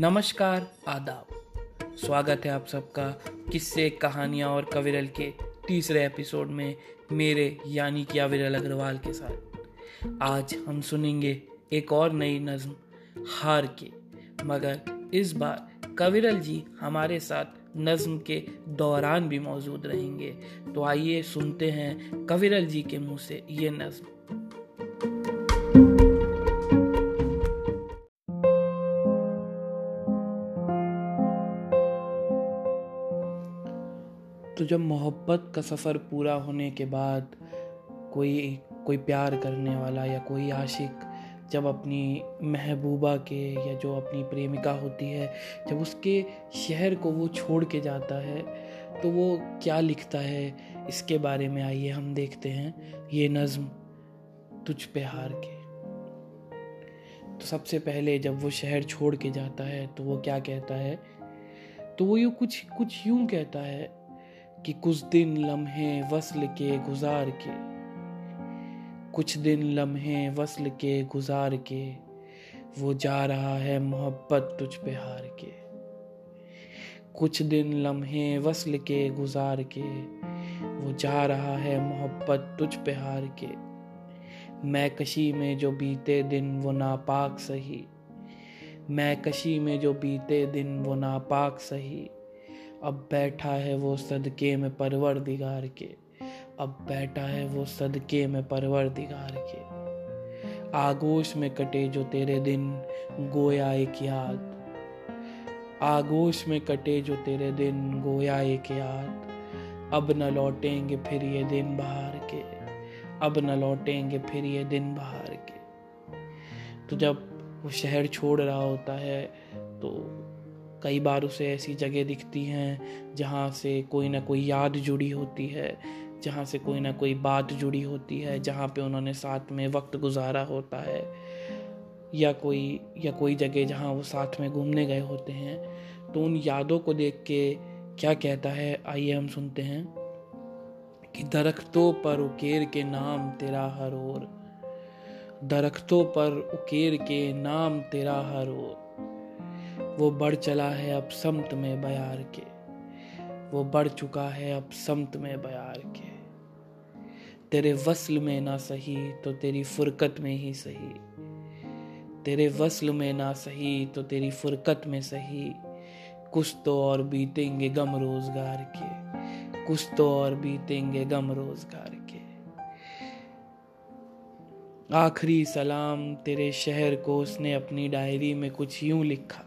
नमस्कार, आदाब। स्वागत है आप सबका किस्से, कहानियाँ और कविरल के तीसरे एपिसोड में मेरे यानी कि अविरल अग्रवाल के साथ। आज हम सुनेंगे एक और नई नज्म, हार के। मगर इस बार कविरल जी हमारे साथ नज्म के दौरान भी मौजूद रहेंगे। तो आइए सुनते हैं कविरल जी के मुँह से ये नज्म। तो जब मोहब्बत का सफ़र पूरा होने के बाद कोई कोई प्यार करने वाला या कोई आशिक जब अपनी महबूबा के या जो अपनी प्रेमिका होती है, जब उसके शहर को वो छोड़ के जाता है तो वो क्या लिखता है, इसके बारे में आइए हम देखते हैं, ये नज़म तुझ पे हार के। तो सबसे पहले जब वो शहर छोड़ के जाता है तो वो क्या कहता है? तो वो यूँ कुछ कुछ यूँ कहता है कि कुछ दिन लम्हे वसल के गुजार के, कुछ दिन लम्हे वसल के गुजार के, वो जा रहा है मोहब्बत तुझ पे हार के। कुछ दिन लम्हे वसल के गुजार के, वो जा रहा है मोहब्बत तुझ पे हार के। मैं कशी में जो बीते दिन वो नापाक सही मैं कशी में जो बीते दिन वो नापाक सही। अब बैठा है वो सदके में परवर दिगार के। अब बैठा है वो सदके में परवर दिगार के। आगोश में कटे जो तेरे दिन, गोया एक याद। आगोश में कटे जो तेरे दिन, गोया एक याद। अब न लौटेंगे फिर ये दिन बाहर के। अब न लौटेंगे फिर ये दिन बाहर के। तो जब वो शहर छोड़ रहा होता है कई बार उसे ऐसी जगह दिखती हैं जहाँ से कोई ना कोई याद जुड़ी होती है, जहाँ से कोई ना कोई बात जुड़ी होती है, जहाँ पे उन्होंने साथ में वक्त गुजारा होता है। या कोई या कोई जगह जहाँ वो साथ में घूमने गए होते हैं। तो उन यादों को देख के क्या कहता है, आइए हम सुनते हैं। कि दरख्तों पर उकेर के नाम तेरा हर और दरख्तों पर उकेर के नाम तेरा हर ओर। वो बढ़ चला है अब समत में बयार के। वो बढ़ चुका है अब समत में बयार के। तेरे वसल में ना सही तो तेरी फुरकत में ही सही। तेरे वसल में ना सही तो तेरी फुरकत में सही। कुछ तो और बीतेंगे गम रोज़गार के। कुछ तो और बीतेंगे गम रोज़गार के। आखिरी सलाम तेरे शहर को उसने अपनी डायरी में कुछ यूँ लिखा।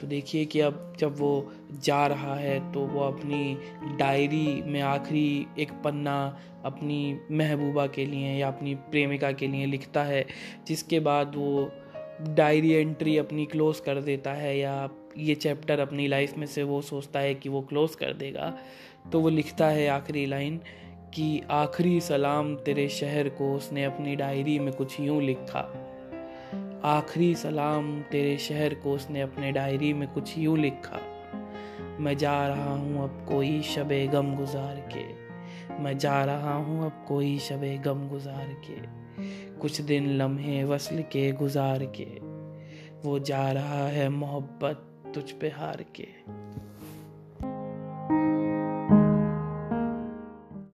तो देखिए कि अब जब वो जा रहा है तो वो अपनी डायरी में आखिरी एक पन्ना अपनी महबूबा के लिए या अपनी प्रेमिका के लिए लिखता है, जिसके बाद वो डायरी एंट्री अपनी क्लोज कर देता है या ये चैप्टर अपनी लाइफ में से वो सोचता है कि वो क्लोज कर देगा। तो वो लिखता है आखिरी लाइन कि आखिरी सलाम तेरे शहर को उसने अपनी डायरी में कुछ यूँ लिखा। आखिरी सलाम तेरे शहर को उसने अपने डायरी में कुछ यूँ लिखा। मैं जा रहा हूँ अब कोई शब गम गुजार के। मैं जा रहा हूँ अब कोई शब गम गुजार के। कुछ दिन लम्हे वसल के गुजार के। वो जा रहा है मोहब्बत तुझ पे हार के।